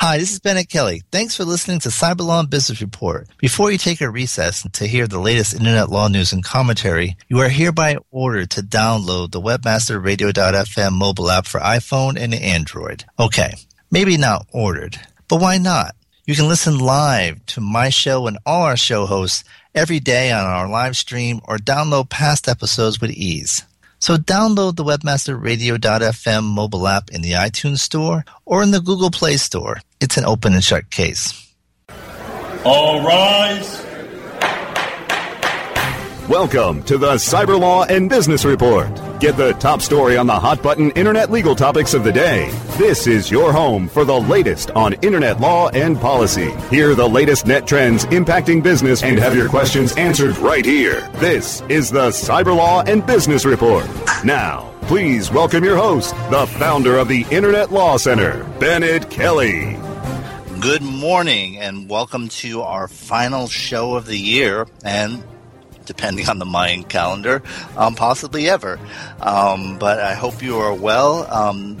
Hi, this is Bennet Kelley. Thanks for listening to Cyberlaw Business Report. Before you take a recess to hear the latest internet law news and commentary, you are hereby ordered to download the webmasterradio.fm mobile app for iPhone and Android. Okay, maybe not ordered, but why not? You can listen live to my show and all our show hosts every day on our live stream or download past episodes with ease. So download the webmasterradio.fm mobile app in the iTunes Store or in the Google Play Store. It's an open and shut case. All rise. Welcome to the Cyber Law and Business Report. Get the top story on the hot button internet legal topics of the day. This is your home for the latest on internet law and policy. Hear the latest net trends impacting business and have your questions answered right here. This is the Cyber Law and Business Report. Now, please welcome your host, the founder of the Internet Law Center, Bennet Kelley. Good morning and welcome to our final show of the year and depending on the Mayan calendar, um, possibly ever. Um, but I hope you are well. Um,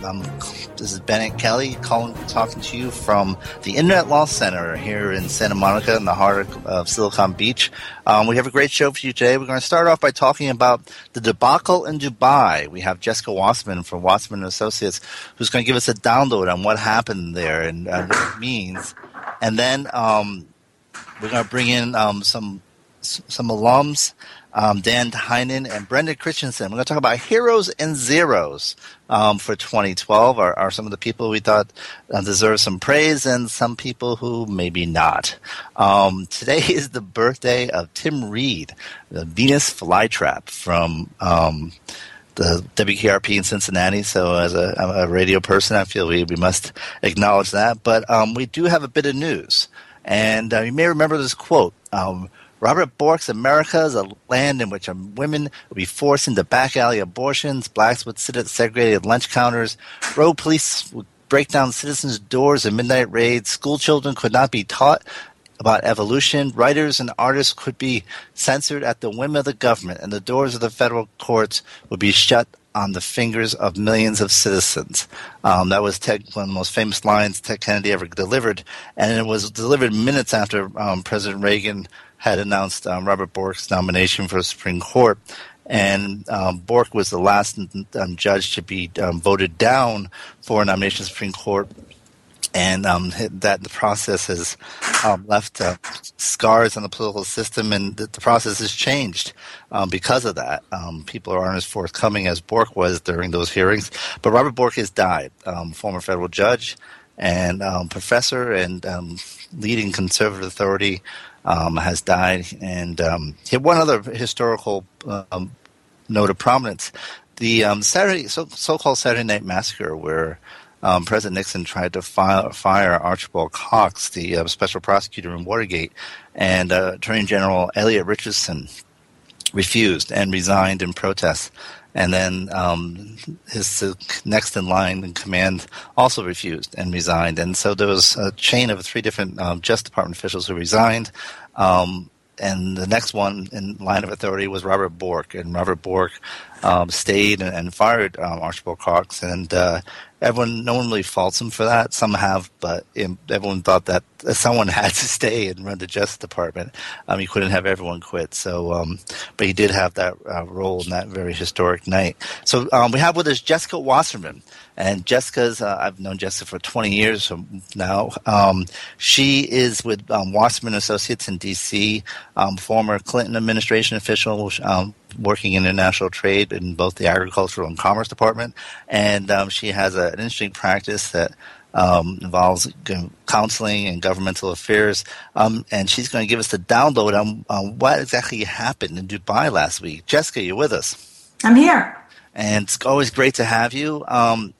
this is Bennet Kelley calling, talking to you from the Internet Law Center here in Santa Monica in the heart of Silicon Beach. Um, we have a great show for you today. We're going to start off by talking about the debacle in Dubai. We have Jessica Wasserman from Wasserman Associates who's going to give us a download on what happened there and uh, what it means. And then um, we're going to bring in um, some some alums, um, Dan Tynan and Brenda Christensen. We're going to talk about heroes and zeros um, for 2012. Are, are, some of the people we thought uh, deserve some praise, and some people who maybe not. Um, today is the birthday of Tim Reid, the Venus flytrap from um, the WKRP in Cincinnati. So, as a, a, radio person, I feel we, we must acknowledge that. But um, we do have a bit of news. And uh, you may remember this quote um, Robert Bork's America is a land in which women would be forced into back alley abortions, blacks would sit at segregated lunch counters, road police would break down citizens' doors in midnight raids, school children could not be taught about evolution, writers and artists could be censored at the whim of the government, and the doors of the federal courts would be shut on the fingers of millions of citizens. Um, that was Ted, one of the most famous lines Ted Kennedy ever delivered, and it was delivered minutes after um, President Reagan had announced um, Robert Bork's nomination for the Supreme Court. And um, Bork was the last um, judge to be um, voted down for a nomination to the Supreme Court. And um, that the process has um, left uh, scars on the political system, and the, the process has changed because of that. people aren't as forthcoming as Bork was during those hearings. But Robert Bork has died, former federal judge and professor and leading conservative authority um, has died. And um, one other historical um, note of prominence: the um, Saturday so, called Saturday Night Massacre, where um, President Nixon tried to fire, fire Archibald Cox, the uh, special prosecutor in Watergate, and uh, Attorney General Elliot Richardson refused and resigned in protest. And then um, his next in line in command also refused and resigned. And so there was a chain of three different um, Justice Department officials who resigned. Um, and the next one in line of authority was Robert Bork, and Robert Bork um, stayed and, and fired um, Archibald Cox, and uh, everyone, no one really faults him for that. Some have, but everyone thought that someone had to stay and run the Justice Department. Um, he couldn't have everyone quit. So, um, but he did have that uh, role in that very historic night. So um, we have with us Jessica Wasserman. And Jessica's, uh, I've known Jessica for 20 years now. Um, she is with um, Wasserman Associates in D.C., um, former Clinton administration official, um, working in international trade in both the agricultural and commerce department. And um, she has a, an interesting practice that um, involves counseling and governmental affairs. Um, and she's going to give us the download on, on, what exactly happened in Dubai last week. Jessica, you're with us. I'm here. And it's always great to have you. Um,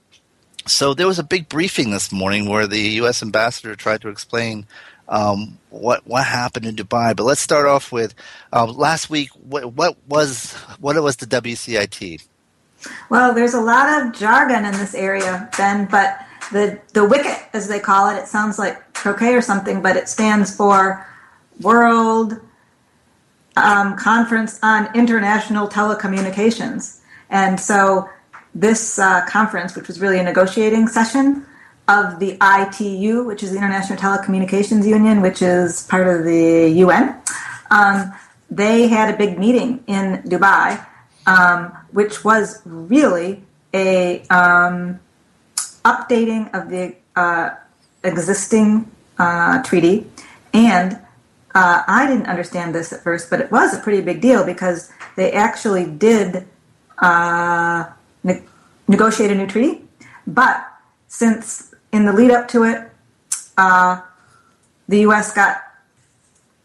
so there was a big briefing this morning where the U.S. ambassador tried to explain um, what what happened in Dubai. But let's start off with uh, last week. What, what was what was the WCIT? Well, there's a lot of jargon in this area, Ben. But the the WCIT, as they call it, it sounds like croquet or something, but it stands for World um, Conference on International Telecommunications. And so this uh, conference, which was really a negotiating session of the ITU, which is the International Telecommunications Union, which is part of the UN. Um, they had a big meeting in Dubai, um, which was really a um, updating of the uh, existing uh, treaty. And uh, I didn't understand this at first, but it was a pretty big deal because they actually did uh, ne- negotiate a new treaty. But since in the lead up to it, uh, the U.S. got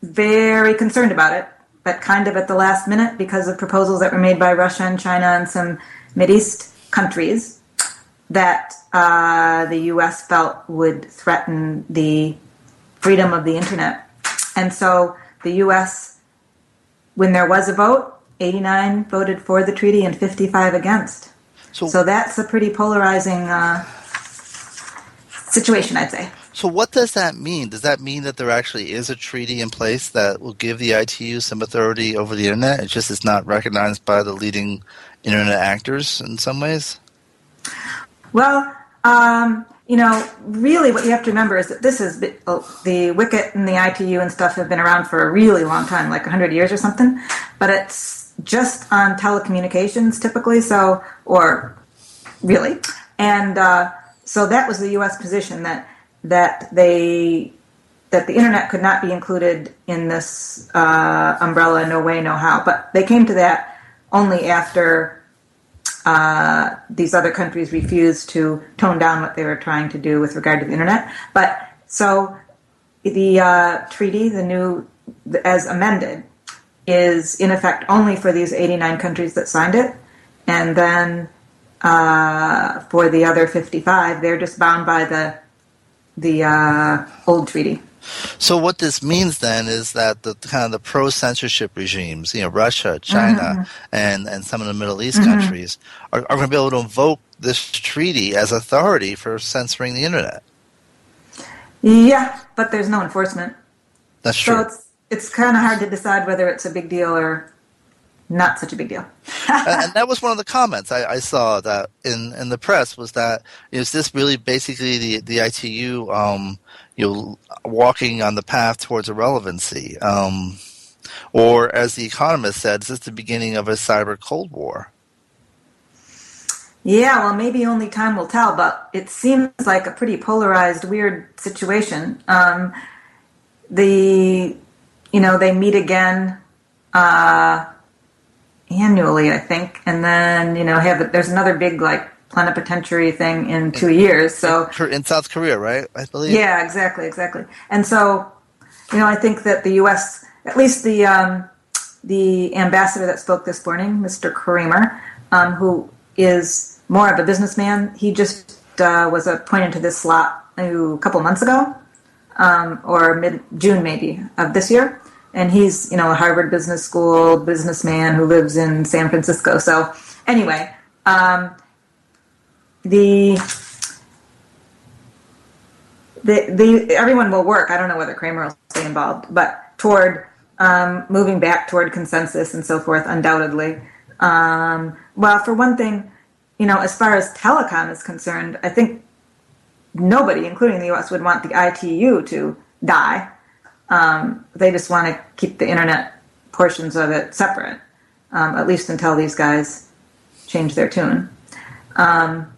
very concerned about it, but kind of at the last minute because of proposals that were made by Russia and China and some East countries that uh, the U.S. felt would threaten the freedom of the internet. And so the U.S., when there was a vote, 89 voted for the treaty and 55 against. So, so that's a pretty polarizing uh, situation, I'd say. So, what does that mean? Does that mean that there actually is a treaty in place that will give the ITU some authority over the internet? It's just it's not recognized by the leading internet actors in some ways. Well, um, you know, really, what you have to remember is that this is the WCIT and the ITU and stuff have been around for a really long time, like 100 years or something. But it's just on telecommunications typically, so or really, and uh, so that was the U.S. position that that they that the internet could not be included in this uh, umbrella. No way, no how. But they came to that only after uh, these other countries refused to tone down what they were trying to do with regard to the internet. But so the uh, treaty, the new as amended, is in effect only for these 89 countries that signed it. And then uh, for the other 55, they're just bound by the the uh, old treaty. So what this means then is that the kind of the pro censorship regimes, you know, Russia, China, mm-hmm. and and some of the Middle East mm-hmm. countries are, are going to be able to invoke this treaty as authority for censoring the internet. Yeah, but there's no enforcement. That's true. So it's it's kind of hard to decide whether it's a big deal or not such a big deal. and that was one of the comments I, I, saw that in, in the press was that is this really basically the the ITU um, you know walking on the path towards irrelevancy, um, or as the Economist said, is this the beginning of a cyber cold war? Yeah, well, maybe only time will tell, but it seems like a pretty polarized, weird situation. Um, the you know, they meet again uh, annually, I think, and then you know have there's another big like plenipotentiary thing in two in, years. So in South Korea, right? I believe. Yeah, exactly, exactly. And so, you know, I think that the U.S. at least the um, the ambassador that spoke this morning, Mr. Kramer, um, who is more of a businessman, he just uh, was appointed to this slot a couple months ago, um, or mid June maybe of this year and he's you know a Harvard Business School businessman who lives in San Francisco. So anyway, um, the the the everyone will work. I don't know whether Kramer will stay involved, but toward um, moving back toward consensus and so forth, undoubtedly. Um, well, for one thing, you know, as far as telecom is concerned, I think nobody, including the U.S., would want the ITU to die. Um, they just want to keep the internet portions of it separate, um, at least until these guys change their tune. Um,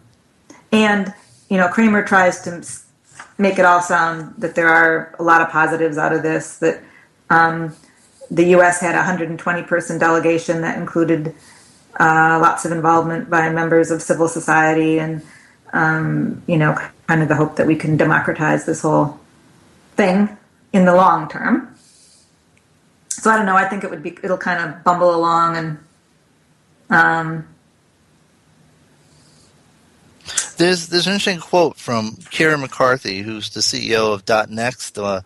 and you know, Kramer tries to make it all sound that there are a lot of positives out of this. That um, the U.S. had a 120 person delegation that included uh, lots of involvement by members of civil society, and um, you know, kind of the hope that we can democratize this whole thing in the long term. So I don't know. I think it would be it'll kind of bumble along and. Um, there's there's an interesting quote from Kieren McCarthy, who's the CEO of .Nxt, uh,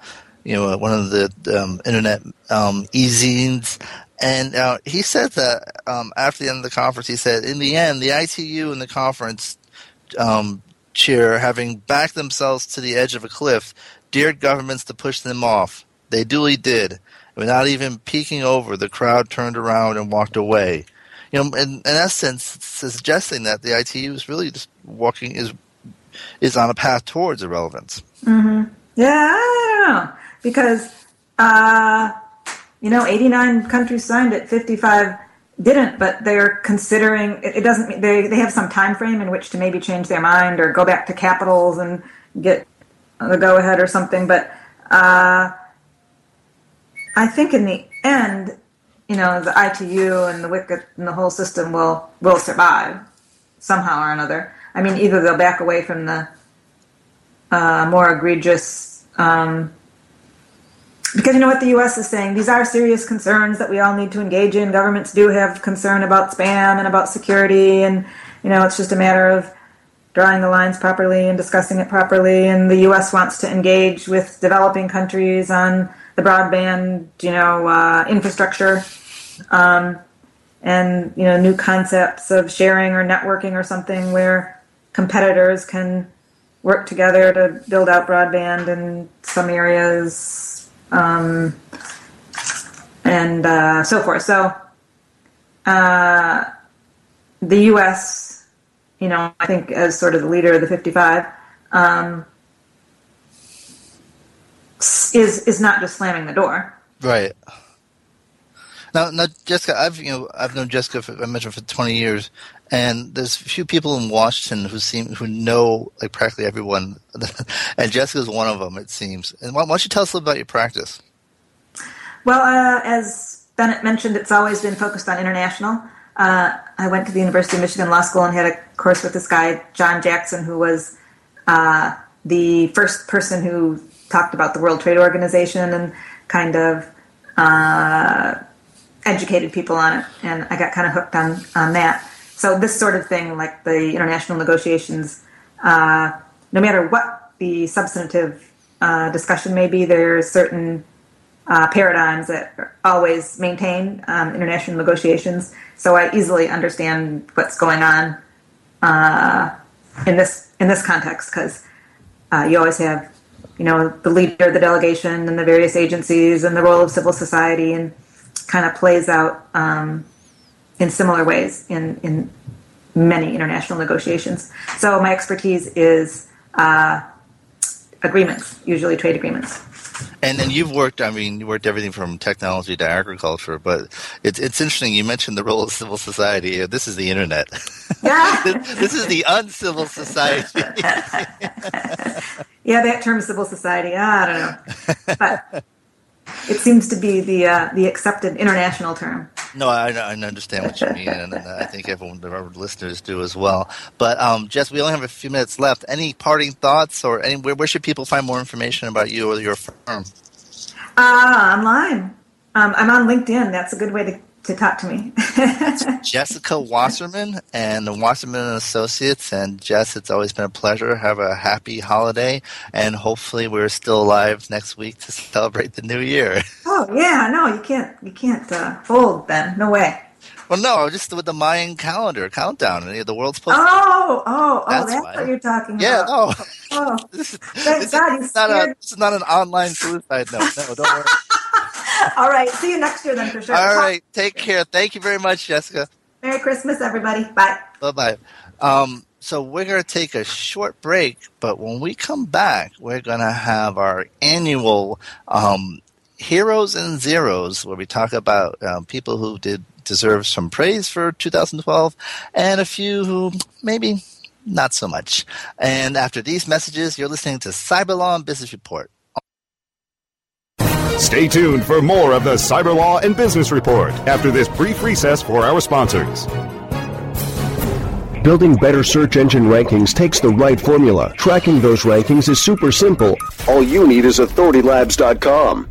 you know, one of the um, internet um, e-zines, and uh, he said that um, after the end of the conference, he said, in the end, the ITU and the conference um, chair, having backed themselves to the edge of a cliff, dared governments to push them off. They duly did. Without even peeking over, the crowd turned around and walked away. You know, in, in essence, suggesting that the ITU is really just walking is is on a path towards irrelevance. Mm-hmm. Yeah, because uh, you know, 89 countries signed it, 55 didn't, but they're considering it, it doesn't. Mean they they have some time frame in which to maybe change their mind or go back to capitals and get the go ahead or something. But uh, I think in the end, you know, the ITU and the WCIT and the whole system will will survive somehow or another. I mean, either they'll back away from the uh, more egregious um, because you know what the U.S. is saying. These are serious concerns that we all need to engage in. Governments do have concern about spam and about security, and you know it's just a matter of drawing the lines properly and discussing it properly. And the U.S. wants to engage with developing countries on the broadband, you know, uh, infrastructure, um, and you know, new concepts of sharing or networking or something where competitors can work together to build out broadband in some areas um, and uh, so forth. So uh, the U.S., you know, I think as sort of the leader of the 55, um, is is not just slamming the door. Right. Now, now, Jessica, I've you know I've known Jessica for, I mentioned for twenty years, and there's a few people in Washington who seem who know like practically everyone, and Jessica's one of them. It seems. And why, why don't you tell us a little about your practice? Well, uh, as Bennet mentioned, it's always been focused on international. Uh, I went to the University of Michigan Law School and had a course with this guy John Jackson, who was uh, the first person who talked about the World Trade Organization and kind of uh, educated people on it, and I got kind of hooked on on that. So this sort of thing, like the international negotiations, uh, no matter what the substantive uh, discussion may be, there's certain uh, paradigms that always maintain um, international negotiations. So I easily understand what's going on uh, in this in this context because uh, you always have, you know, the leader of the delegation and the various agencies and the role of civil society and kind of plays out um, in similar ways in, in many international negotiations. So my expertise is uh, agreements, usually trade agreements. And and you've worked. I mean, you worked everything from technology to agriculture. But it's it's interesting. You mentioned the role of civil society. This is the internet. Yeah. this, this, is the uncivil society. yeah, that term, civil society. Ah, I don't know, but it seems to be the uh, the accepted international term. No, I, I understand what you mean, and, I think everyone, the our listeners, do as well. But um, Jess, we only have a few minutes left. Any parting thoughts, or any, where, where should people find more information about you or your firm? Uh, online. Um, I'm on LinkedIn. That's a good way to to talk to me. Jessica Wasserman and the Wasserman and Associates. And Jess, it's always been a pleasure. Have a happy holiday, and hopefully we're still alive next week to celebrate the new year. Oh yeah, no, you can't, you can't uh, fold then. No way. Well, no, just with the Mayan calendar countdown, and the world's supposed. Oh, oh, oh! That's, That's what you're talking yeah, about. no, Oh, thank this God is not a, this is not an online suicide note. No, don't worry. All right. See you next year then for sure. All right, take care. Thank you very much, Jessica. Merry Christmas, everybody. Bye. Bye bye. Um, so we're going to take a short break, but when we come back, we're going to have our annual um, Heroes and Zeros, where we talk about um, people who did deserve some praise for 2012 and a few who maybe not so much. And after these messages, you're listening to Cyber Law and Business Report. Stay tuned for more of the Cyber Law and Business Report after this brief recess for our sponsors. Building better search engine rankings takes the right formula. Tracking those rankings is super simple. All you need is authoritylabs.com.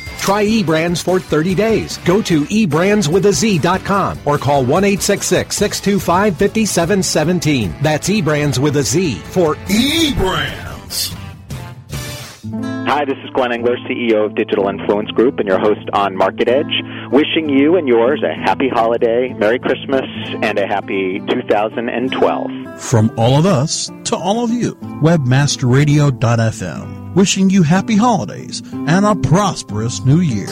Try eBrandz for 30 days. Go to eBrandsWithAZ.com or call 1 625 5717. That's eBrands with a Z for eBrandz. Hi, this is Glenn Engler, CEO of Digital Influence Group, and your host on Market Edge. Wishing you and yours a happy holiday, Merry Christmas, and a happy 2012. From all of us to all of you, webmasterradio.fm. Wishing you happy holidays and a prosperous new year.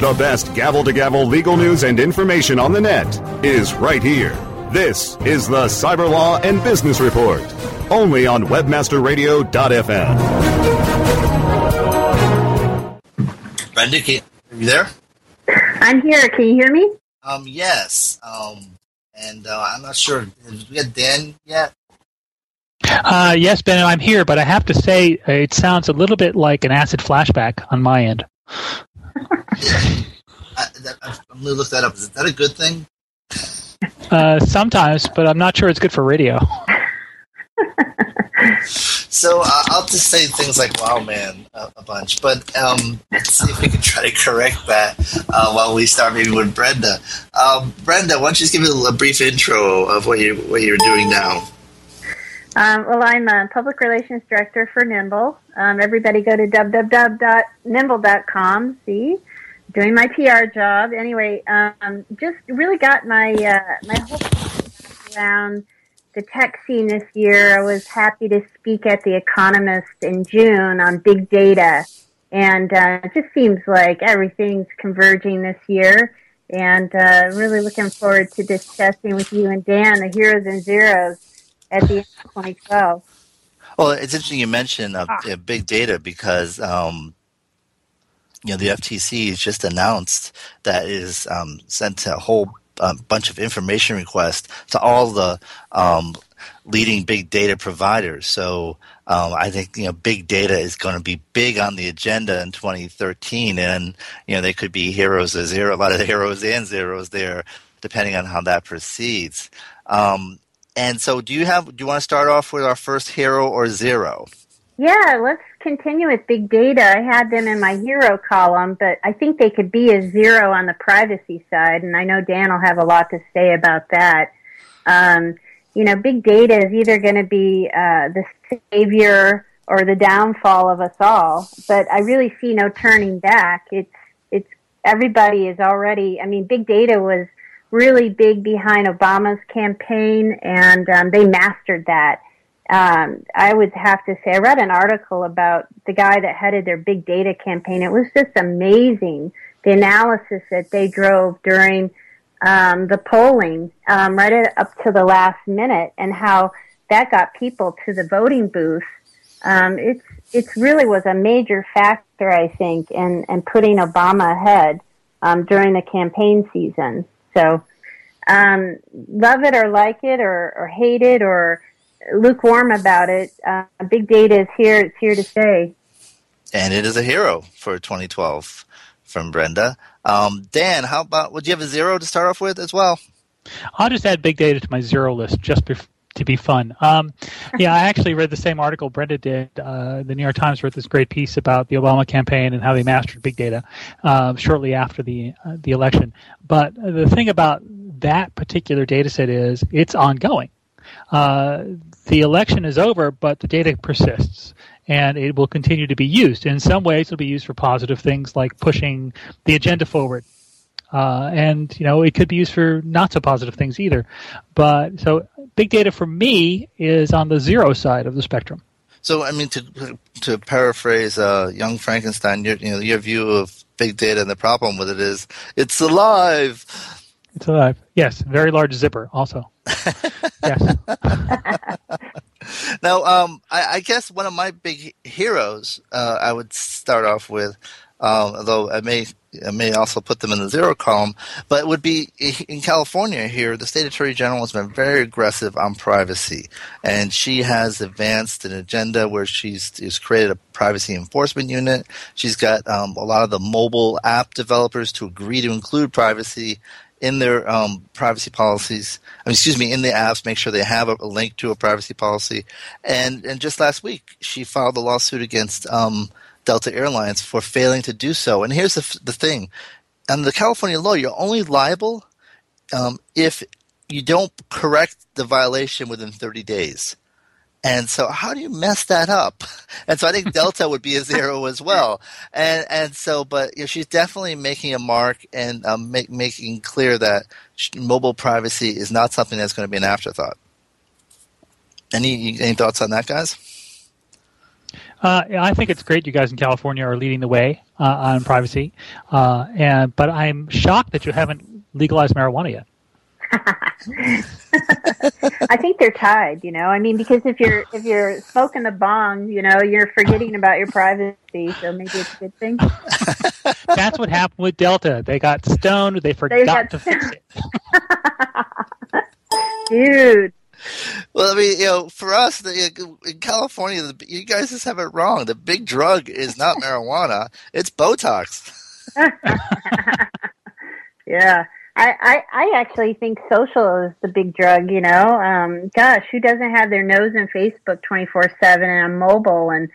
The best gavel to gavel legal news and information on the net is right here. This is the Cyber Law and Business Report, only on webmasterradio.fm. Brenda, can, are you there? I'm here. Can you hear me? Um, yes. Um, and uh, I'm not sure. Did we get Dan yet? Uh, yes, Ben, I'm here, but I have to say uh, it sounds a little bit like an acid flashback on my end. I, I'm going to look that up. Is that a good thing? Uh, sometimes, but I'm not sure it's good for radio. So uh, I'll just say things like "Wow, man" a, a bunch, but um, let's see if we can try to correct that uh, while we start maybe with Brenda. Um, Brenda, why don't you just give a, a brief intro of what you what you're doing now? Um, well, I'm a public relations director for Nimble. Um, everybody go to www.nimble.com. See, doing my PR job. Anyway, um, just really got my uh, my whole around the tech scene this year. I was happy to speak at The Economist in June on big data, and uh, it just seems like everything's converging this year. And uh, really looking forward to discussing with you and Dan the heroes and zeros at the end of 2012. Well, it's interesting you mentioned uh, uh, big data because um, you know the FTC has just announced that it is um, sent a whole uh, bunch of information requests to all the um, leading big data providers. So um, I think you know big data is going to be big on the agenda in 2013, and you know they could be heroes or zero, a lot of heroes and zeros there, depending on how that proceeds. Um, and so, do you have? Do you want to start off with our first hero or zero? Yeah, let's continue with big data. I had them in my hero column, but I think they could be a zero on the privacy side, and I know Dan will have a lot to say about that. Um, you know, big data is either going to be uh, the savior or the downfall of us all. But I really see no turning back. It's it's everybody is already. I mean, big data was really big behind Obama's campaign, and um, they mastered that. Um, I would have to say, I read an article about the guy that headed their big data campaign. It was just amazing the analysis that they drove during um, the polling um, right up to the last minute, and how that got people to the voting booth. Um, it's it's really was a major factor, I think, in, in putting Obama ahead um, during the campaign season. So, um, love it or like it or, or hate it or lukewarm about it, uh, big data is here. It's here to stay. And it is a hero for 2012 from Brenda. Um, Dan, how about, would you have a zero to start off with as well? I'll just add big data to my zero list just bef- to be fun. Um, yeah, I actually read the same article Brenda did. Uh, the New York Times wrote this great piece about the Obama campaign and how they mastered big data uh, shortly after the uh, the election. But the thing about that particular data set is it's ongoing. Uh, the election is over, but the data persists and it will continue to be used. In some ways, it'll be used for positive things like pushing the agenda forward. Uh, and you know it could be used for not so positive things either. But so big data for me is on the zero side of the spectrum. So I mean to to paraphrase uh, Young Frankenstein, your you know your view of big data and the problem with it is it's alive. It's alive. Yes, very large zipper also. yes. now, um, I, I, guess one of my big heroes uh, I would start off with, um, although I may I may also put them in the zero column, but it would be in California here. The state attorney general has been very aggressive on privacy, and she has advanced an agenda where she's, she's created a privacy enforcement unit. She's got um, a lot of the mobile app developers to agree to include privacy in their um, privacy policies. I mean, excuse me, in the apps, make sure they have a, a, link to a privacy policy. And and just last week, she filed a lawsuit against um, Delta Airlines for failing to do so. And here's the the thing: under the California law, you're only liable um, if you don't correct the violation within 30 days. And so, how do you mess that up? And so, I think Delta would be a zero as well. And and so, but you know, she's definitely making a mark and um, make, making clear that mobile privacy is not something that's going to be an afterthought. Any any thoughts on that, guys? Uh, I think it's great you guys in California are leading the way uh, on privacy, uh, and but I'm shocked that you haven't legalized marijuana yet. I think they're tied, you know. I mean, because if you're if you're smoking the bong, you know, you're forgetting about your privacy. So maybe it's a good thing. That's what happened with Delta. They got stoned. They forgot they got to fix it. Dude. Well, I mean, you know, for us the, in California, the, you guys just have it wrong. The big drug is not marijuana; it's Botox. yeah. I, I, I actually think social is the big drug, you know. Um, gosh, who doesn't have their nose in Facebook 24 7 and on mobile? And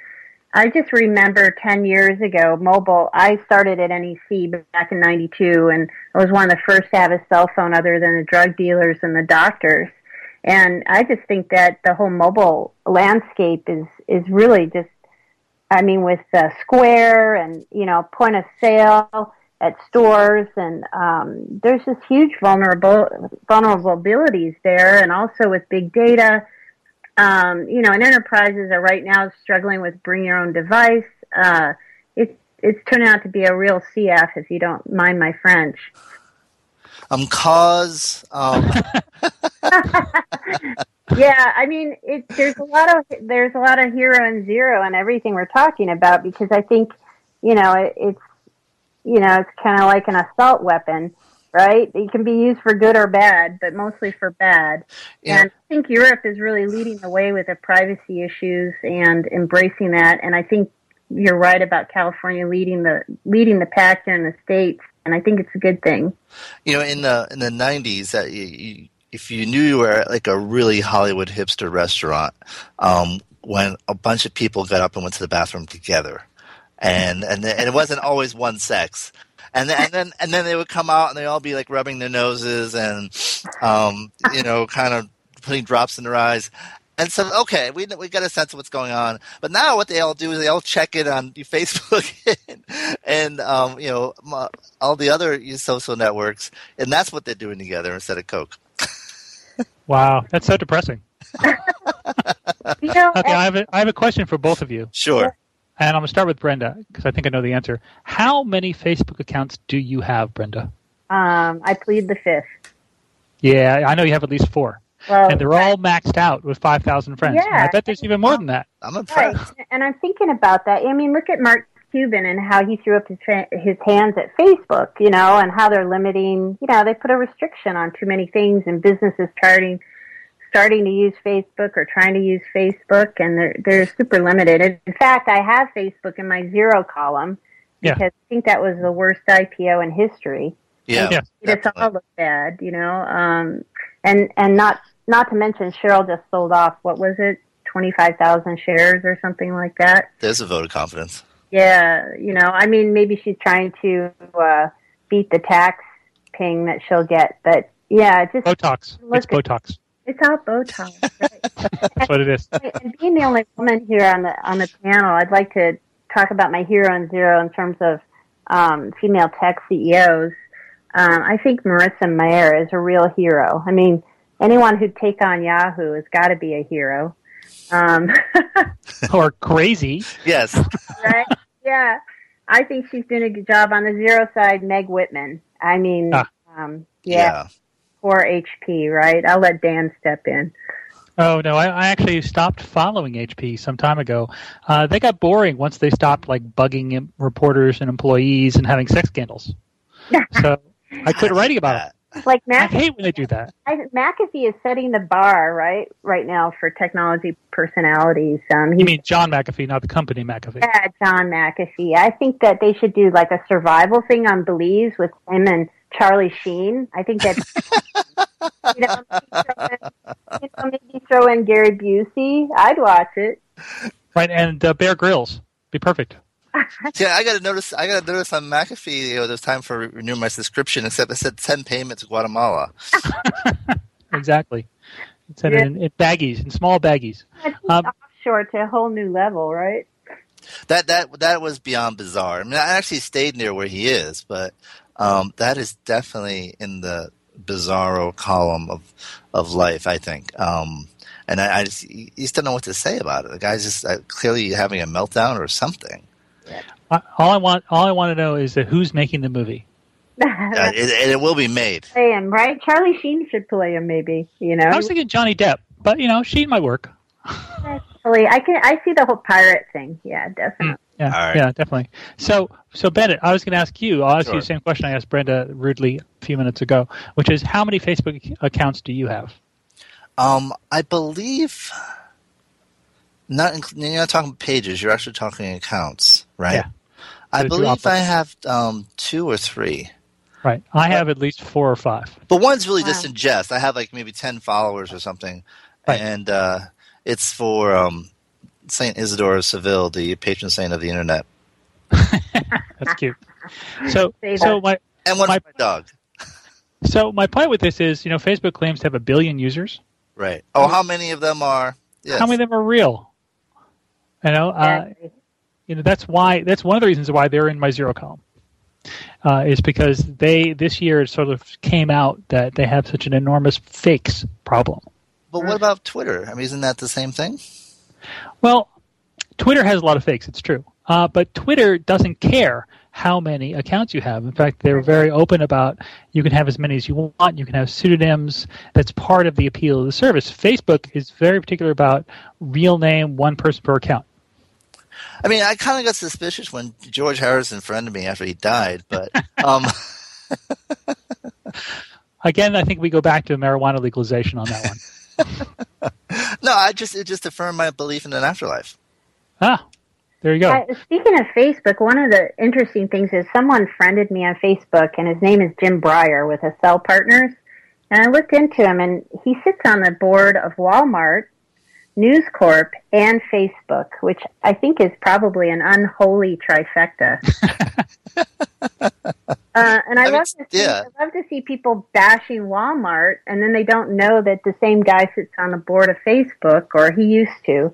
I just remember 10 years ago, mobile, I started at NEC back in 92, and I was one of the first to have a cell phone other than the drug dealers and the doctors. And I just think that the whole mobile landscape is, is really just, I mean, with Square and, you know, point of sale, at stores, and um, there's just huge vulnerable vulnerabilities there, and also with big data. Um, you know, and enterprises are right now struggling with bring your own device. Uh, it's it's turning out to be a real CF, if you don't mind my French. Um, cause. Um. yeah, I mean, it, there's a lot of there's a lot of hero and zero and everything we're talking about because I think you know it, it's you know, it's kind of like an assault weapon, right? It can be used for good or bad, but mostly for bad. Yeah. And I think Europe is really leading the way with the privacy issues and embracing that. And I think you're right about California leading the leading the pack here in the states, and I think it's a good thing. You know, in the in the '90s, that you, you, if you knew you were at like a really Hollywood hipster restaurant, um, when a bunch of people got up and went to the bathroom together, and and and it wasn't always one sex. And then, and then and then they would come out and they all be like rubbing their noses and um, you know kind of putting drops in their eyes. And so, okay, we we got a sense of what's going on. But now, what they all do is they all check in on Facebook and, and um, you know m- all the other social networks, and that's what they're doing together instead of Coke. Wow, that's so depressing. You know, Okay, I have a, I have a question for both of you. Sure. And I'm going to start with Brenda because I think I know the answer. How many Facebook accounts do you have, Brenda? um, I plead the fifth. Yeah, I know you have at least four. Well, and they're all maxed out with 5,000 friends. And I bet there's even more than that. I'm Right, and I'm thinking about that. I mean, look at Mark Cuban and how he threw up his fa- his hands at Facebook, you know, and how they're limiting. You know, they put a restriction on too many things, and businesses starting starting to use Facebook or trying to use Facebook, and they're they're super limited. In fact, I have Facebook in my zero column Yeah. because I think that was the worst IPO in history. Yeah, Yeah. It's all look bad, you know. Um, and and not not to mention Sheryl just sold off what was it, twenty five thousand shares or something like that. There's a vote of confidence. Yeah, you know, I mean, maybe she's trying to uh, beat the tax ping that she'll get, but yeah, just Botox. look It's Botox. it's all Botox. That's what it is. and being the only woman here on the on the panel, I'd like to talk about my hero and zero in terms of um, female tech CEOs. Um, I think Marissa Mayer is a real hero. I mean, anyone who'd take on Yahoo has got to be a hero. Um, or crazy. Yes. right? Yeah. I think she's doing a good job on the zero side. Meg Whitman. I mean, Ah. um, yeah, Yeah. poor HP, right? I'll let Dan step in. Oh no, I, I actually stopped following HP some time ago. Uh, they got boring once they stopped like bugging reporters and employees and having sex scandals. so I quit writing about it. Like Mac, I hate when they do that. I, McAfee is setting the bar right right now for technology personalities. Um, You mean John McAfee, not the company McAfee? yeah, John McAfee. I think that they should do like a survival thing on Belize with him and Charlie Sheen. I think that you know, maybe throw in, you know, maybe throw in Gary Busey. I'd watch it. Right, and uh, Bear Grylls be perfect. Yeah, I got to notice. I got to notice on McAfee. You know, there's time for renewing my subscription. Except it said ten payments to Guatemala. Exactly. It's in, Yeah. in, in baggies, in small baggies. That's Um, offshore to a whole new level, right? That that that was beyond bizarre. I mean, I actually stayed near where he is, but um, that is definitely in the bizarro column of of life. I think. Um, and I, I just, you just don't know what to say about it. The guy's just uh, clearly having a meltdown or something. I- All I want, all I want to know is that who's making the movie. Uh, it, and it will be made. play him, right? Charlie Sheen should play him, maybe. You know, I was thinking Johnny Depp, but you know, she might work. Actually, I can. I see the whole pirate thing. Yeah, definitely. Yeah, All right. yeah, definitely. So, so Bennet, I was going to ask you. I'll ask you the same question I asked Brenda rudely a few minutes ago, which is how many Facebook accounts do you have? Um, I believe not. inc- You're not talking pages. You're actually talking accounts, right? Yeah. I believe I have um, two or three. Right, I have at least four or five. But one's really Wow. just in jest. I have like maybe ten followers or something, Right. and uh, it's for um, Saint Isidore of Seville, the patron saint of the internet, That's cute. So, so my and one My- my dog. so my point with this is, you know, Facebook claims to have a billion users. Right. Oh, how many of them are? Yes. How many of them are real? You know, uh, Exactly. You know that's why that's one of the reasons why they're in my zero column. Uh, is because they this year it sort of came out that they have such an enormous fakes problem. But what about Twitter? I mean, isn't that the same thing? Well, Twitter has a lot of fakes. It's true, uh, but Twitter doesn't care how many accounts you have. In fact, they're very open about you can have as many as you want. You can have pseudonyms. That's part of the appeal of the service. Facebook is very particular about real name, one person per account. I mean, I kind of got suspicious when George Harrison friended me after he died, but um, Again, I think we go back to marijuana legalization on that one. no, I just it just affirmed my belief in an afterlife. ah, there you go. Uh, speaking of Facebook, one of the interesting things is someone friended me on Facebook, and his name is Jim Breyer with Accel Partners. And I looked into him, and he sits on the board of Walmart, News Corp, and Facebook, which I think is probably an unholy trifecta. Uh, and I, I mean, love to see, yeah. I love to see people bashing Walmart, and then they don't know that the same guy sits on the board of Facebook, or he used to.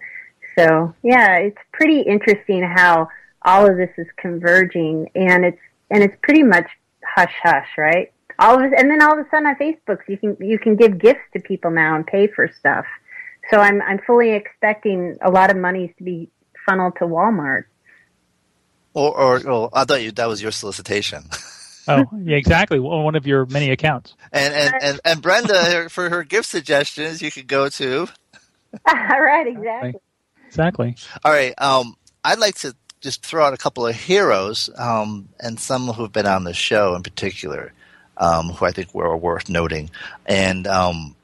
So yeah, it's pretty interesting how all of this is converging, and it's and it's pretty much hush hush, right? All of and then all of a sudden on Facebook, you can you can give gifts to people now and pay for stuff. So I'm I'm fully expecting a lot of monies to be funneled to Walmart. Or, or, or I thought you that was your solicitation. Oh, yeah, exactly. One one of your many accounts. And and, and, and Brenda, for her gift suggestions, you could go to. all right, exactly. Exactly. All right. Um, I'd like to just throw out a couple of heroes, um, and some who have been on the show in particular, um, who I think were worth noting. And um,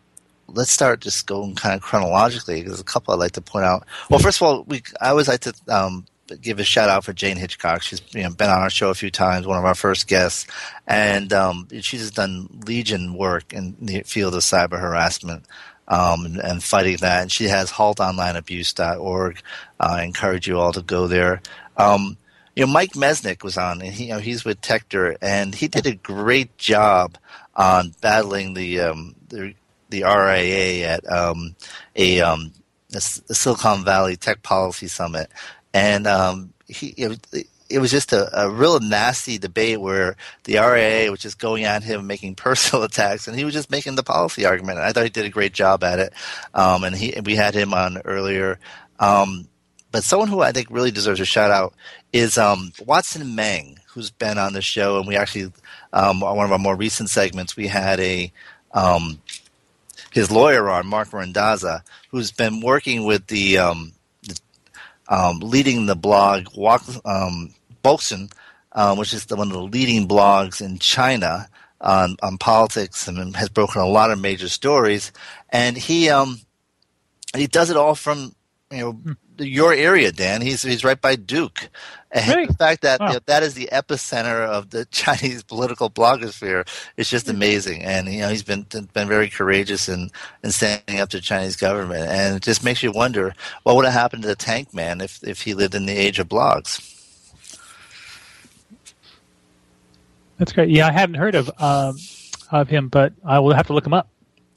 let's start just going kind of chronologically. There's a couple I'd like to point out. Well, first of all, we I always like to um, give a shout out for Jane Hitchcock. She's you know, been on our show a few times, one of our first guests, and um, she's done legion work in the field of cyber harassment um, and, and fighting that. And she has haltonlineabuse.org. Uh, I encourage you all to go there. Um, you know, Mike Masnick was on, and he, you know, he's with Techdirt, and he did a great job on battling the um, the, the RIA at um, a um, S- Silicon Valley Tech Policy Summit, and um, he it, it was just a, a real nasty debate where the RIA was just going at him, making personal attacks, and he was just making the policy argument. And I thought he did a great job at it, um, and he we had him on earlier. Um, but someone who I think really deserves a shout out is um, Watson Meng, who's been on the show, and we actually um, on one of our more recent segments we had a um, his lawyer on Marc Randazza, who's been working with the, um, um, leading the blog Walk um, Boxun, uh, which is the, one of the leading blogs in China on, on politics, and has broken a lot of major stories. And he um, he does it all from you know your area, Dan. He's he's right by Duke, and the fact that you know, that is the epicenter of the Chinese political blogosphere is just amazing. And you know he's been been very courageous in in standing up to the Chinese government, and it just makes you wonder what would have happened to the Tank Man if if he lived in the age of blogs. That's great. Yeah, I hadn't heard of um, of him, but I will have to look him up.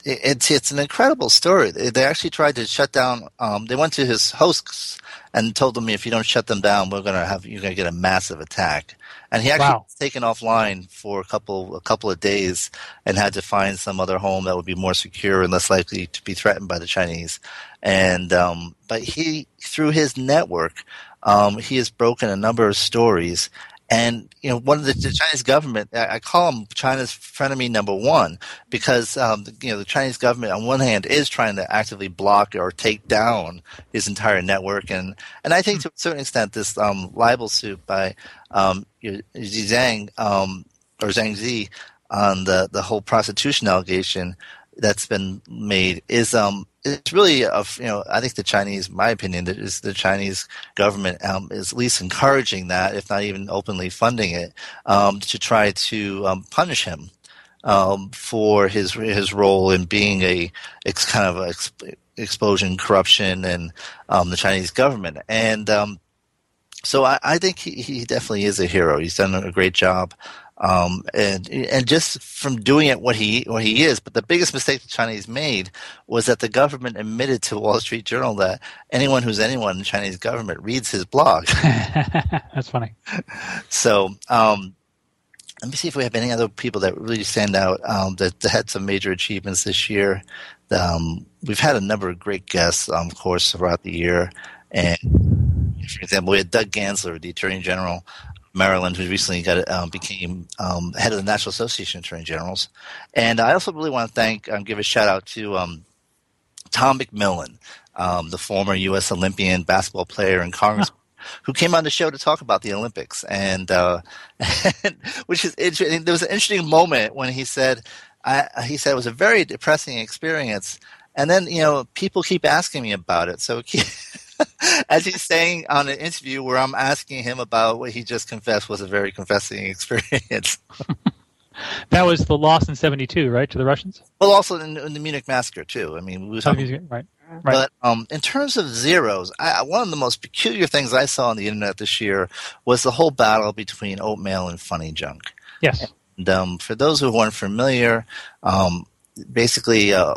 It- It's it's an incredible story. They they actually tried to shut down. Um, they went to his hosts and told them if you don't shut them down, we're gonna have you're gonna get a massive attack. And he actually Wow. was taken offline for a couple a couple of days and had to find some other home that would be more secure and less likely to be threatened by the Chinese. And um, but he through his network, um, he has broken a number of stories. And you know, one of the, the Chinese government, I, I call him China's frenemy number one because um, the, you know the Chinese government, on one hand, is trying to actively block or take down his entire network, and and I think to a certain extent, this um, libel suit by um, Zhang um, or Zhang Zi on the the whole prostitution allegation that's been made is um it's really of you know I think the Chinese, my opinion, is the Chinese government um, is at least encouraging that, if not even openly funding it, um, to try to um, punish him um, for his his role in being a ex, kind of a ex, exposing corruption and um, the Chinese government and. Um, so I, I think he, he definitely is a hero. He's done a great job, um, and and just from doing it what he what he is. But the biggest mistake the Chinese made was that the government admitted to Wall Street Journal that anyone who's anyone in the Chinese government reads his blog. That's funny. so um, let me see if we have any other people that really stand out um, that, that had some major achievements this year. Um, we've had a number of great guests, um, of course, throughout the year, and for example, we had Doug Gansler, the Attorney General Maryland, who recently got um, became um, head of the National Association of Attorney Generals. And I also really want to thank, um, give a shout out to um, Tom McMillan, um, the former U.S. Olympian basketball player and Congressman. Who came on the show to talk about the Olympics, and, uh, which is interesting. There was an interesting moment when he said, I, he said it was a very depressing experience, and then you know people keep asking me about it, so as he's saying on an interview where I'm asking him about what he just confessed was a very confessing experience. That was the loss in '72, right, to the Russians. well, also in, in the Munich massacre too. I mean, we were Oh, talking, right, right. but um, in terms of zeros, I, one of the most peculiar things I saw on the internet this year was the whole battle between Oatmeal and Funny Junk. Yes. And, um, for those who weren't familiar, um, basically, uh,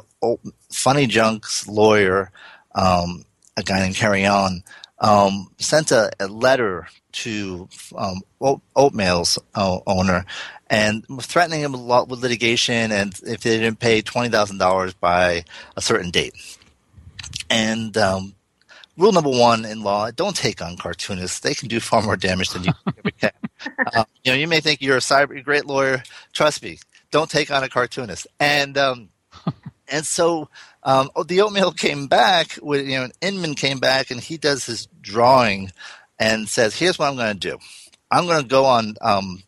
Funny Junk's lawyer, um, a guy named Carreon, um, sent a, a, letter to um, Oatmeal's uh, owner and threatening him a lot with litigation and if they didn't pay $20,000 by a certain date. And um, rule number one in law: don't take on cartoonists. They can do far more damage than you can. uh, you know, you may think you're a cyber great lawyer. Trust me, don't take on a cartoonist. And um, and so um, oh, the oatmeal came back with you know, Inman came back and he does his drawing and says, "Here's what I'm going to do. I'm going to go on." Um,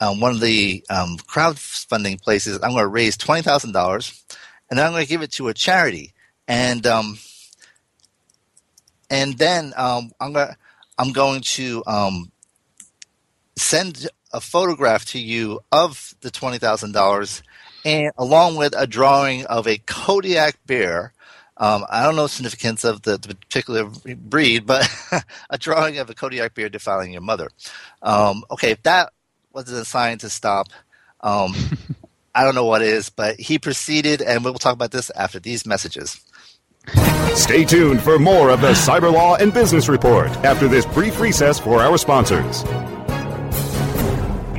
um, one of the um, crowdfunding places, I'm going to raise twenty thousand dollars, and then I'm going to give it to a charity. And um, and then um, I'm going I'm going to um, send a photograph to you of the twenty thousand dollars, and along with a drawing of a Kodiak bear. Um, I don't know the significance of the, the particular breed, but a drawing of a Kodiak bear defiling your mother. Um, okay, if that wasn't a sign to stop, um, I don't know what is, but he proceeded, and we'll talk about this after these messages. Stay tuned for more of the Cyber Law and Business Report after this brief recess for our sponsors.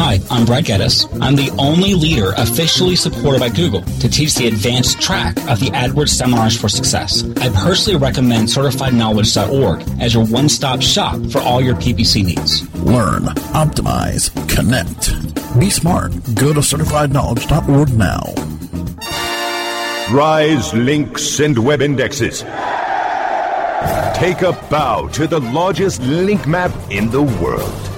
Hi, I'm Brad Geddes. I'm the only leader officially supported by Google to teach the advanced track of the AdWords Seminars for Success. I personally recommend CertifiedKnowledge.org as your one-stop shop for all your PPC needs. Learn, optimize, connect. Be smart. Go to CertifiedKnowledge.org now. Rise links and web indexes. Take a bow to the largest link map in the world.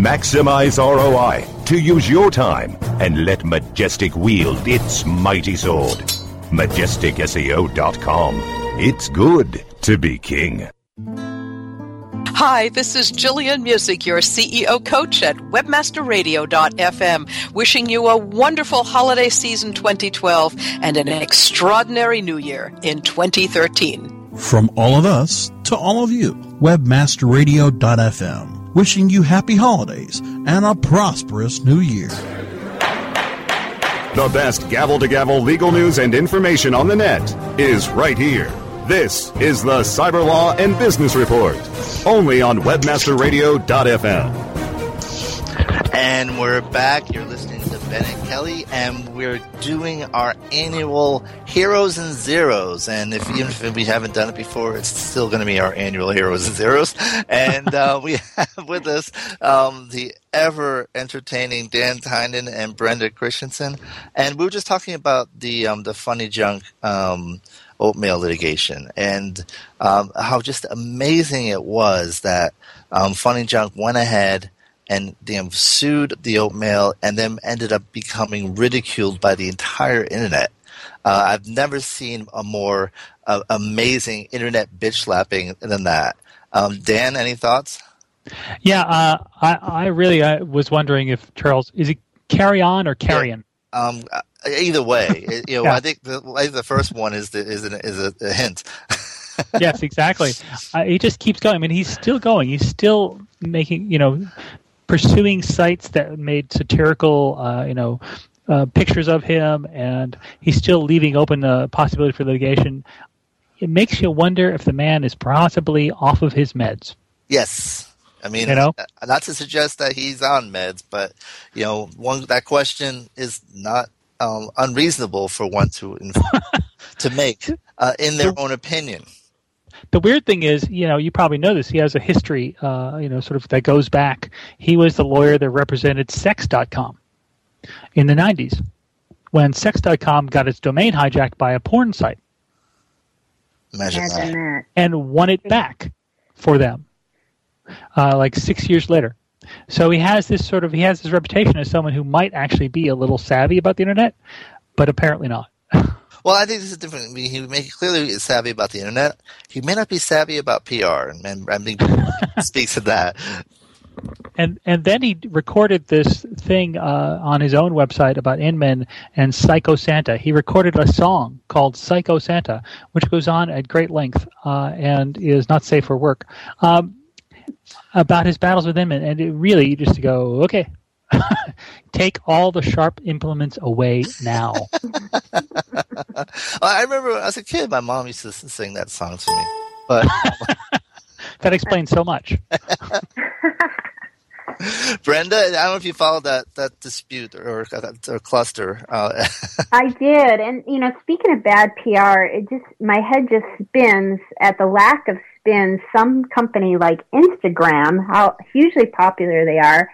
Maximize ROI to use your time and let Majestic wield its mighty sword. MajesticSEO.com. It's good to be king. Hi, this is Gillian Muessig, your CEO coach at WebmasterRadio.fm, wishing you a wonderful holiday season 2012 and an extraordinary new year in 2013. From all of us to all of you, WebmasterRadio.fm wishing you happy holidays and a prosperous new year. The best gavel to gavel legal news and information on the net is right here. This is the Cyber Law and Business Report, only on WebmasterRadio.fm. And we're back. You're listening to Bennet Kelley, and we're doing our annual Heroes and Zeros. And if even if we haven't done it before, it's still going to be our annual Heroes and Zeros. And uh, we have with us um, the ever entertaining Dan Tynan and Brenda Christensen. And we were just talking about the um, the funny junk. Um, oatmeal litigation and um, how just amazing it was that um, Funny Junk went ahead and they sued the oatmeal and then ended up becoming ridiculed by the entire internet. Uh, I've never seen a more uh, amazing internet bitch slapping than that. Um, Dan, any thoughts? Yeah, uh, I, I, really was wondering if Charles is it carry on or carrion? Yeah. Um, uh, either way, you know, Yeah. I think the, think the first one is the, is, an, is a, a hint. yes, exactly. Uh, he just keeps going. I mean, he's still going. He's still making, you know, pursuing sites that made satirical, uh, you know, uh, pictures of him, and he's still leaving open the possibility for litigation. It makes you wonder if the man is possibly off of his meds. Yes. I mean, You know? uh, not to suggest that he's on meds, but you know, one that question is not um, unreasonable for one to to make uh, in their own opinion. The weird thing is, you know, you probably know this. He has a history, uh, you know, sort of that goes back. He was the lawyer that represented Sex.com in the 90s when Sex.com got its domain hijacked by a porn site Imagine Imagine that. and won it back for them, uh, like six years later. So he has this sort of he has this reputation as someone who might actually be a little savvy about the internet, but apparently not. Well, I think this is different. He may clearly is savvy about the internet. He may not be savvy about PR, and, and I think speaks to that. and and then he recorded this thing uh, on his own website about Inman and Psycho Santa. He recorded a song called Psycho Santa, which goes on at great length uh, and is not safe for work. Um, about his battles with Inman, and it really you just go, okay, take all the sharp implements away now. I remember when I was a kid, my mom used to sing that song to me. But that explains so much. Brenda, I don't know if you followed that that dispute or or cluster. Uh, I did, and you know, speaking of bad PR, it just my head just spins at the lack of spin. Some company like Instagram, how hugely popular they are,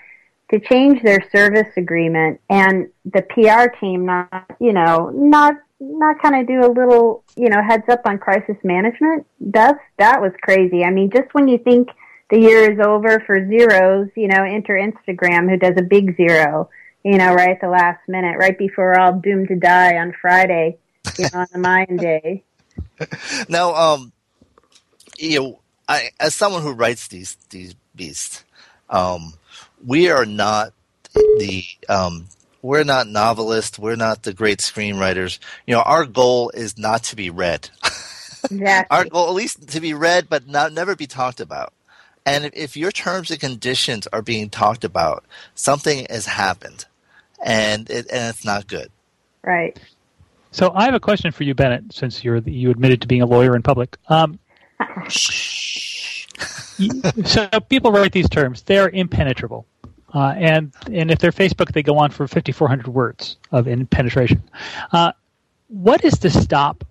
to change their service agreement, and the PR team not, you know, not not kind of do a little, you know, heads up on crisis management. That's that was crazy. I mean, just when you think the year is over for zeros, you know, enter Instagram who does a big zero, you know, right at the last minute, right before we're all doomed to die on Friday, you know, on the Mayan day. now, um, you know, I as someone who writes these these beasts, um, we are not the um, we're not novelists. We're not the great screenwriters. You know, our goal is not to be read. Exactly. our goal, at least, to be read, but not never be talked about. And if, if your terms and conditions are being talked about, something has happened, and it, and it's not good. Right. So I have a question for you, Bennet, since you're the, you admitted to being a lawyer in public. Um, so people write these terms; they're impenetrable, uh, and and if they're Facebook, they go on for 5,400 words of impenetration. Uh, what is to stop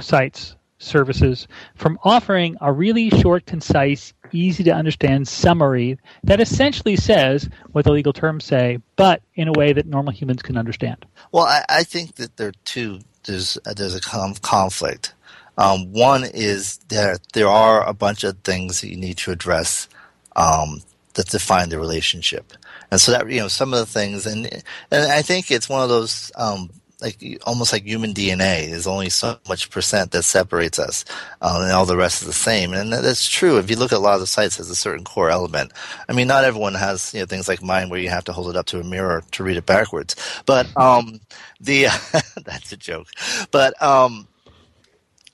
sites services from offering a really short, concise, easy to understand summary that essentially says what the legal terms say, but in a way that normal humans can understand? Well, I, I think that there are two. There's there's a conflict. Um, one is that there are a bunch of things that you need to address um, that define the relationship, and so that you know some of the things, and and I think it's one of those um, like almost like human DNA. There's only so much percent that separates us, um, and all the rest is the same. And that's true. If you look at a lot of the sites, has a certain core element. I mean, not everyone has you know things like mine where you have to hold it up to a mirror to read it backwards. But um, the that's a joke. But um,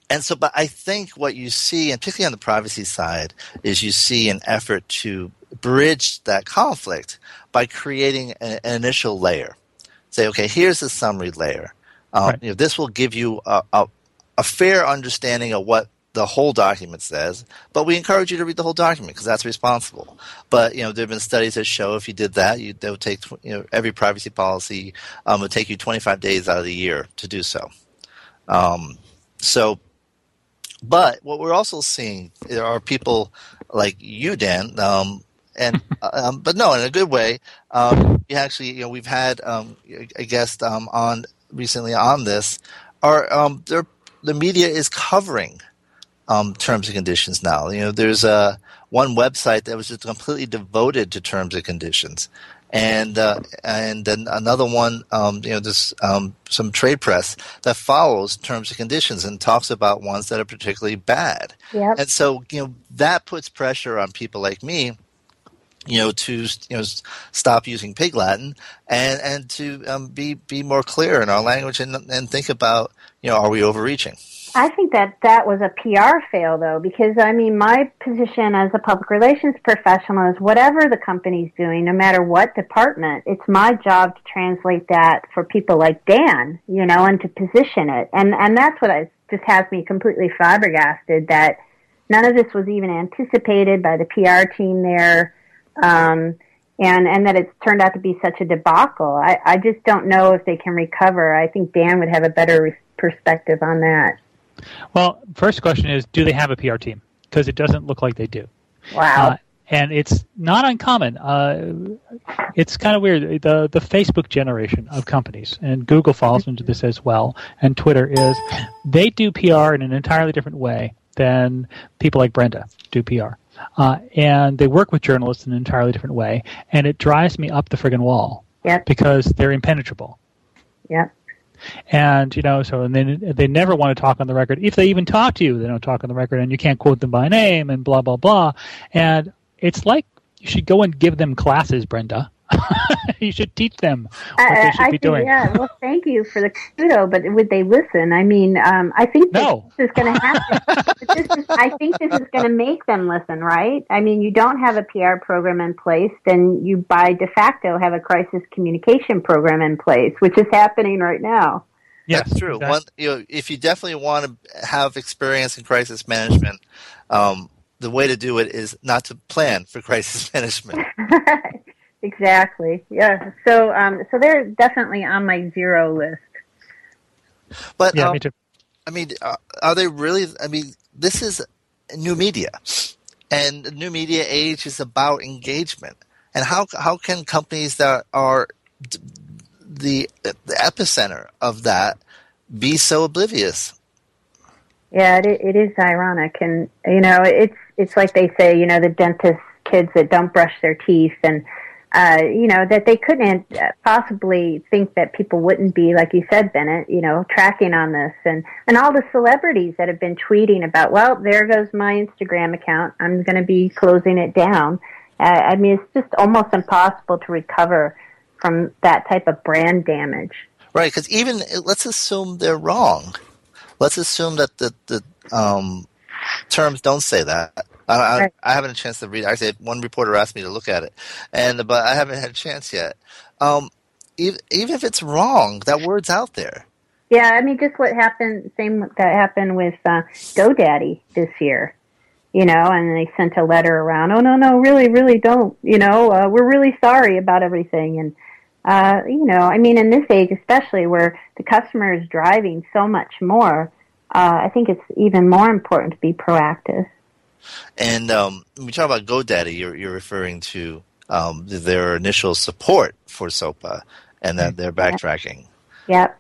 and so, but I think what you see, and particularly on the privacy side, is you see an effort to bridge that conflict by creating a- an initial layer. Say, okay, here's the summary layer. Um, you know, this will give you a, a, a fair understanding of what the whole document says, but we encourage you to read the whole document because that's responsible. But you know, there have been studies that show if you did that, you, that would take you know every privacy policy um, would take you 25 days out of the year to do so. Um, so, but what we're also seeing there are people like you, Dan, um, and um, but no, in a good way. Um, you actually, you know, we've had um, a guest um, on recently on this. Are um, there, the media is covering um, terms and conditions now? You know, there's a one website that was just completely devoted to terms and conditions, and uh, and then another one, um, you know, there's um, some trade press that follows terms and conditions and talks about ones that are particularly bad. Yep. And so, you know, that puts pressure on people like me you know, to you know stop using Pig Latin and and to um, be be more clear in our language and and think about you know are we overreaching? I think that that was a PR fail, though, because I mean, my position as a public relations professional is whatever the company's doing, no matter what department, it's my job to translate that for people like Dan, you know, and to position it. And and that's what I, just has me completely flabbergasted that none of this was even anticipated by the PR team there. Um, and and that it's turned out to be such a debacle. I, I just don't know if they can recover. I think Dan would have a better re- perspective on that. Well, first question is, do they have a PR team? Because it doesn't look like they do. Wow. Uh, and it's not uncommon. Uh, it's kind of weird. The the Facebook generation of companies, and Google falls into this as well, and Twitter is, they do PR in an entirely different way than people like Brenda do PR. Uh, and they work with journalists in an entirely different way, and it drives me up the friggin' wall. Yep. Because they're impenetrable. Yep. And you know, so and then they never want to talk on the record. If they even talk to you, they don't talk on the record, and you can't quote them by name, and blah blah blah. And it's like you should go and give them classes, Brenda. you should teach them what they should I, I be think, doing. yeah. Well, thank you for the kudo, but would they listen? I mean, um, I think No. this is going to happen. this is, I think this is going to make them listen, right? I mean, you don't have a PR program in place, then you by de facto have a crisis communication program in place, which is happening right now. Yes, That's true. One, you know, if you definitely want to have experience in crisis management, um, the way to do it is not to plan for crisis management. Exactly. Yeah. So, um, so they're definitely on my zero list. But Yeah, um, me too. I mean, uh, are they really? I mean, this is new media, and the new media age is about engagement. And how how can companies that are the the epicenter of that be so oblivious? Yeah, it, it is ironic, and you know, it's it's like they say, you know, the dentist kids that don't brush their teeth, and uh, you know that they couldn't uh, possibly think that people wouldn't be, like you said, Bennet, you know, tracking on this, and and all the celebrities that have been tweeting about, well, there goes my Instagram account, I'm going to be closing it down. Uh, I mean, it's just almost impossible to recover from that type of brand damage. Right, because even let's assume they're wrong. Let's assume that the the um, terms don't say that. I, I, I haven't had a chance to read. it. Actually, one reporter asked me to look at it, and but I haven't had a chance yet. Um, even, even if it's wrong, that word's out there. Yeah, I mean, just what happened, same that happened with uh, GoDaddy this year, you know, and they sent a letter around, oh, no, no, really, really don't, you know, uh, we're really sorry about everything. And, uh, you know, I mean, in this age, especially where the customer is driving so much more, uh, I think it's even more important to be proactive. And um, when we talk about GoDaddy, you're, you're referring to um, their initial support for SOPA and that they're backtracking. Yep.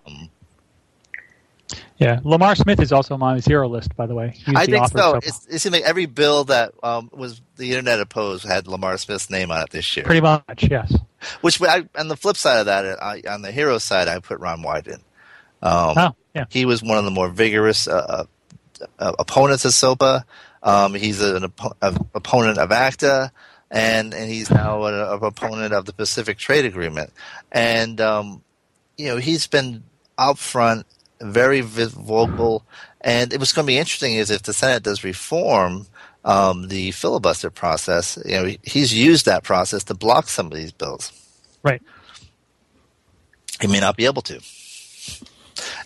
Yeah, Lamar Smith is also on my zero list, by the way. He's I the think so. It's, it seemed like every bill that um, was the internet opposed had Lamar Smith's name on it this year. Pretty much, yes. Which I, on the flip side of that, I, on the hero side, I put Ron Wyden. Um, Oh, yeah. He was one of the more vigorous uh, uh, opponents of SOPA. Um, he's an a, opponent of ACTA, and and he's now an a opponent of the Pacific Trade Agreement. And um, you know, he's been out front, very vocal. And it was going to be interesting is if the Senate does reform um, the filibuster process. You know, he's used that process to block some of these bills. Right. He may not be able to.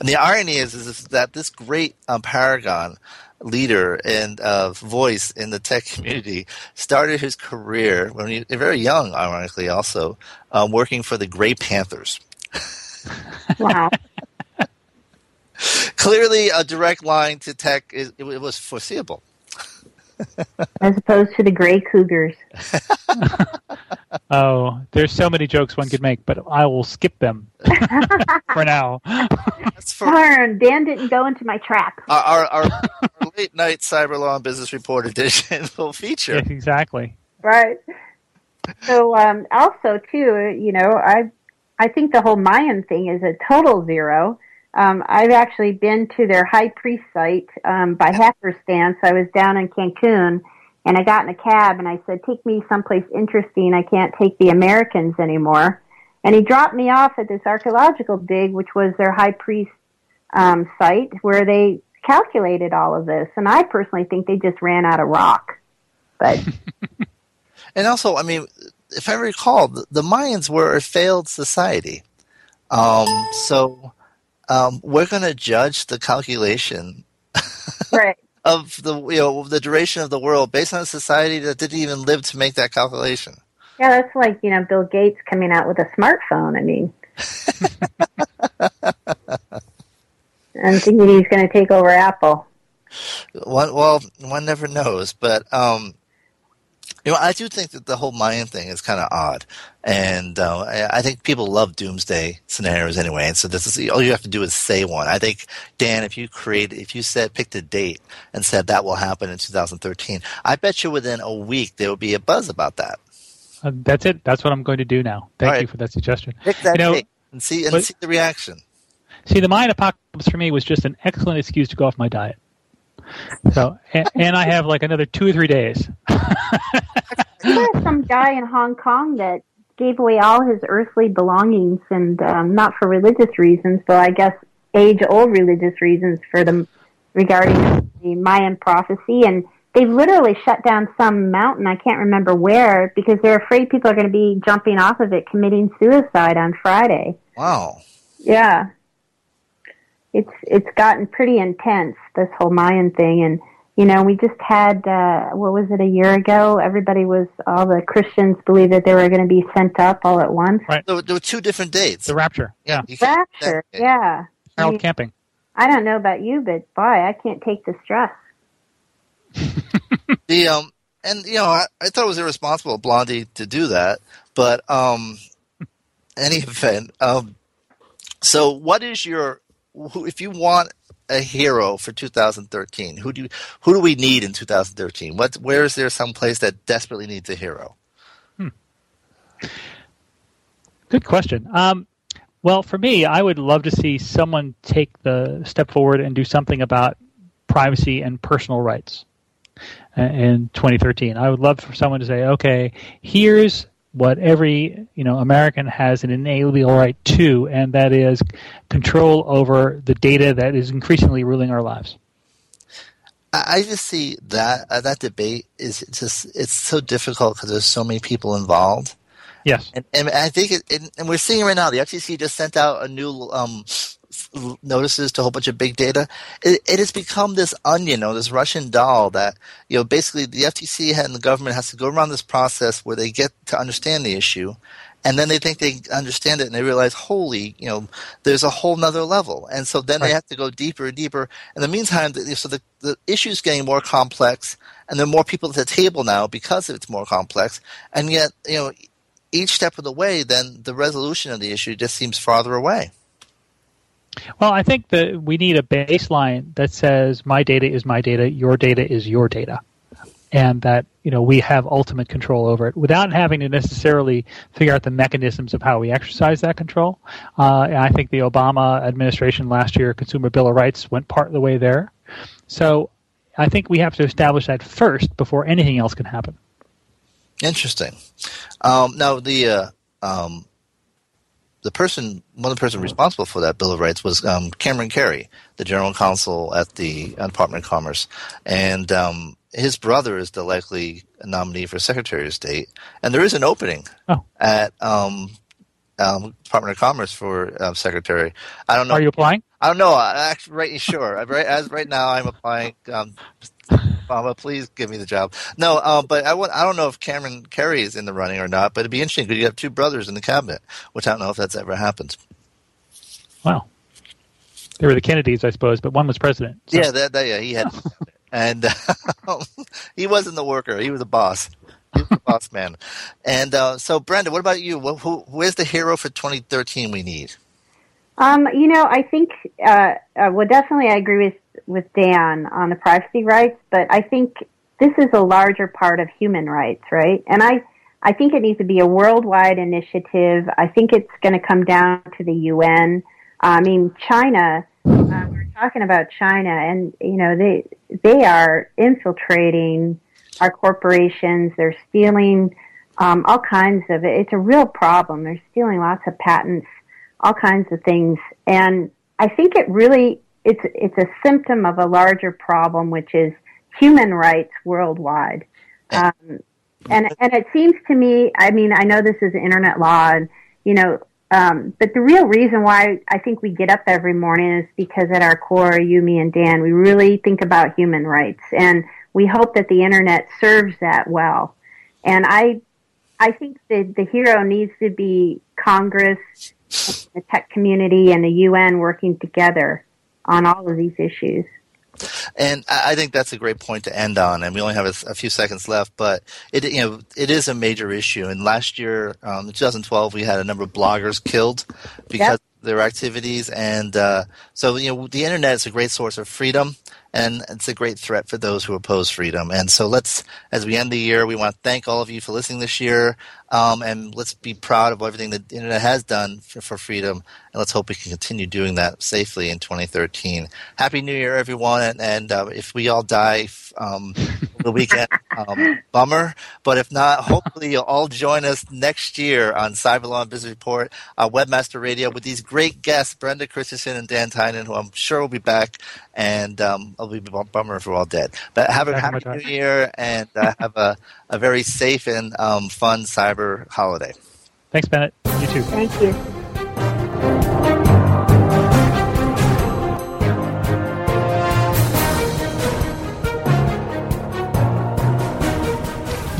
And the irony is, is, is that this great um, paragon leader and uh, voice in the tech community started his career when he very young, ironically, also um, working for the Grey Panthers. Wow. Clearly, a direct line to tech is it, it was foreseeable. As opposed to the gray cougars. Oh, there's so many jokes one could make, but I will skip them for now. Darn, Dan didn't go into my trap. Our, our, our, our late night cyber law and business report edition will feature. Yes, exactly. right so um also too you know i i think the whole mayan thing is a total zero um i've actually been to their high priest site um by hackerstance i was down in cancun And I got in a cab and I said, take me someplace interesting. I can't take the Americans anymore. And he dropped me off at this archaeological dig, which was their high priest um, site where they calculated all of this. And I personally think they just ran out of rock. But and also, I mean, if I recall, the, the Mayans were a failed society. Um, so um, we're going to judge the calculation right. Of the you know the duration of the world based on a society that didn't even live to make that calculation. Yeah, that's like you know Bill Gates coming out with a smartphone. I mean, I'm thinking he's going to take over Apple. One, well, one never knows, but um, you know, I do think that the whole Mayan thing is kind of odd, and uh, I think people love doomsday scenarios anyway. And so this is all you have to do is say one. I think Dan, if you create, if you said picked a date and said that will happen in 2013, I bet you within a week there will be a buzz about that. Uh, that's it. That's what I'm going to do now. Thank right. you for that suggestion. Pick that you know, date and see and but, see the reaction. See, the Mayan apocalypse for me was just an excellent excuse to go off my diet. So, and, and I have like another two or three days. There's some guy in Hong Kong that gave away all his earthly belongings, and um, not for religious reasons, but I guess age-old religious reasons for them regarding the Mayan prophecy. And they've literally shut down some mountain, I can't remember where, because they're afraid people are going to be jumping off of it, committing suicide on Friday. Wow. Yeah it's it's gotten pretty intense this whole Mayan thing and you know we just had uh what was it a year ago? Everybody was all the Christians believed that they were going to be sent up all at once. Right. There, there were two different dates. The rapture yeah. Rapture yeah. Harold I mean, Camping. I don't know about you but boy I can't take the stress. The um and you know I, I thought it was irresponsible of Blondie to do that but um any event um so what is your if you want a hero for 2013, who do you, who do we need in 2013? What where is there some place that desperately needs a hero? Hmm. Good question. Um, well, for me, I would love to see someone take the step forward and do something about privacy and personal rights uh, in 2013. I would love for someone to say, okay, here's what every you know American has an inalienable right to, and that is control over the data that is increasingly ruling our lives. I just see that uh, that debate is just it's so difficult because there's so many people involved. Yes, and, and I think it, it, and we're seeing right now the FTC just sent out a new um, notices to a whole bunch of big data. It, it, has become this onion or this Russian doll that you know basically the FTC and the government has to go around this process where they get to understand the issue, and then they think they understand it and they realize, holy, you know, there's a whole nother level, and so then right. they have to go deeper and deeper. In the meantime, so the the issue is getting more complex, and there are more people at the table now because it's more complex, and yet you know. Each step of the way, then the resolution of the issue just seems farther away. Well, I think that we need a baseline that says my data is my data, your data is your data, and that you know we have ultimate control over it without having to necessarily figure out the mechanisms of how we exercise that control. Uh, I think the Obama administration last year, Consumer Bill of Rights, went part of the way there. So I think we have to establish that first before anything else can happen. Interesting. Um, now the uh, um, the person, one of the person responsible for that Bill of Rights was um, Cameron Kerry, the general counsel at the Department of Commerce, and um, his brother is the likely nominee for Secretary of State, and there is an opening oh. at um, um, Department of Commerce for um, Secretary. I don't know. Are you applying? I don't know. I, actually, right, sure. right, as right now, I'm applying. Obama, please give me the job. No, uh, but I, I don't know if Cameron Kerry is in the running or not, but it'd be interesting because you have two brothers in the cabinet, which I don't know if that's ever happened. Wow. They were the Kennedys, I suppose, but one was president. So. Yeah, that, that, yeah, he had, and uh, he wasn't the worker; he was the boss. He was the boss man. And uh, so, Brenda, what about you? Who, where's the hero for 2013 we need? Um, you know, I think, uh, uh, well, definitely I agree with, with Dan on the privacy rights, but I think this is a larger part of human rights, right? And I, I think it needs to be a worldwide initiative. I think it's going to come down to the UN. I mean, China, uh, we're talking about China and, you know, they, they are infiltrating our corporations. They're stealing um, all kinds of it. It's a real problem. They're stealing lots of patents, all kinds of things, and I think it really it's it's a symptom of a larger problem, which is human rights worldwide. Um, and and it seems to me, I mean, I know this is internet law, and you know, um, but the real reason why I think we get up every morning is because at our core, you, me, and Dan, we really think about human rights, and we hope that the internet serves that well. And I, I think that the hero needs to be Congress, the tech community, and the UN working together on all of these issues. And I think that's a great point to end on. And we only have a, a few seconds left, but it you know it is a major issue. And last year, um, in 2012, we had a number of bloggers killed because yep. of their activities. And uh, so you know the internet is a great source of freedom and it's a great threat for those who oppose freedom. And so let's, as we end the year, we want to thank all of you for listening this year, um, and let's be proud of everything that the internet has done for, for, freedom, and let's hope we can continue doing that safely in 2013. Happy New Year, everyone! And, and uh, if we all die um, the weekend, um, bummer. But if not, hopefully you'll all join us next year on Cyber Law and Business Report, uh, Webmaster Radio, with these great guests, Brenda Christensen and Dan Tynan, who I'm sure will be back. And um, I'll be a bummer if we're all dead. But have a happy New Year and uh, have a, a very safe and um, fun cyber holiday. Thanks, Bennet. You too. Thank you.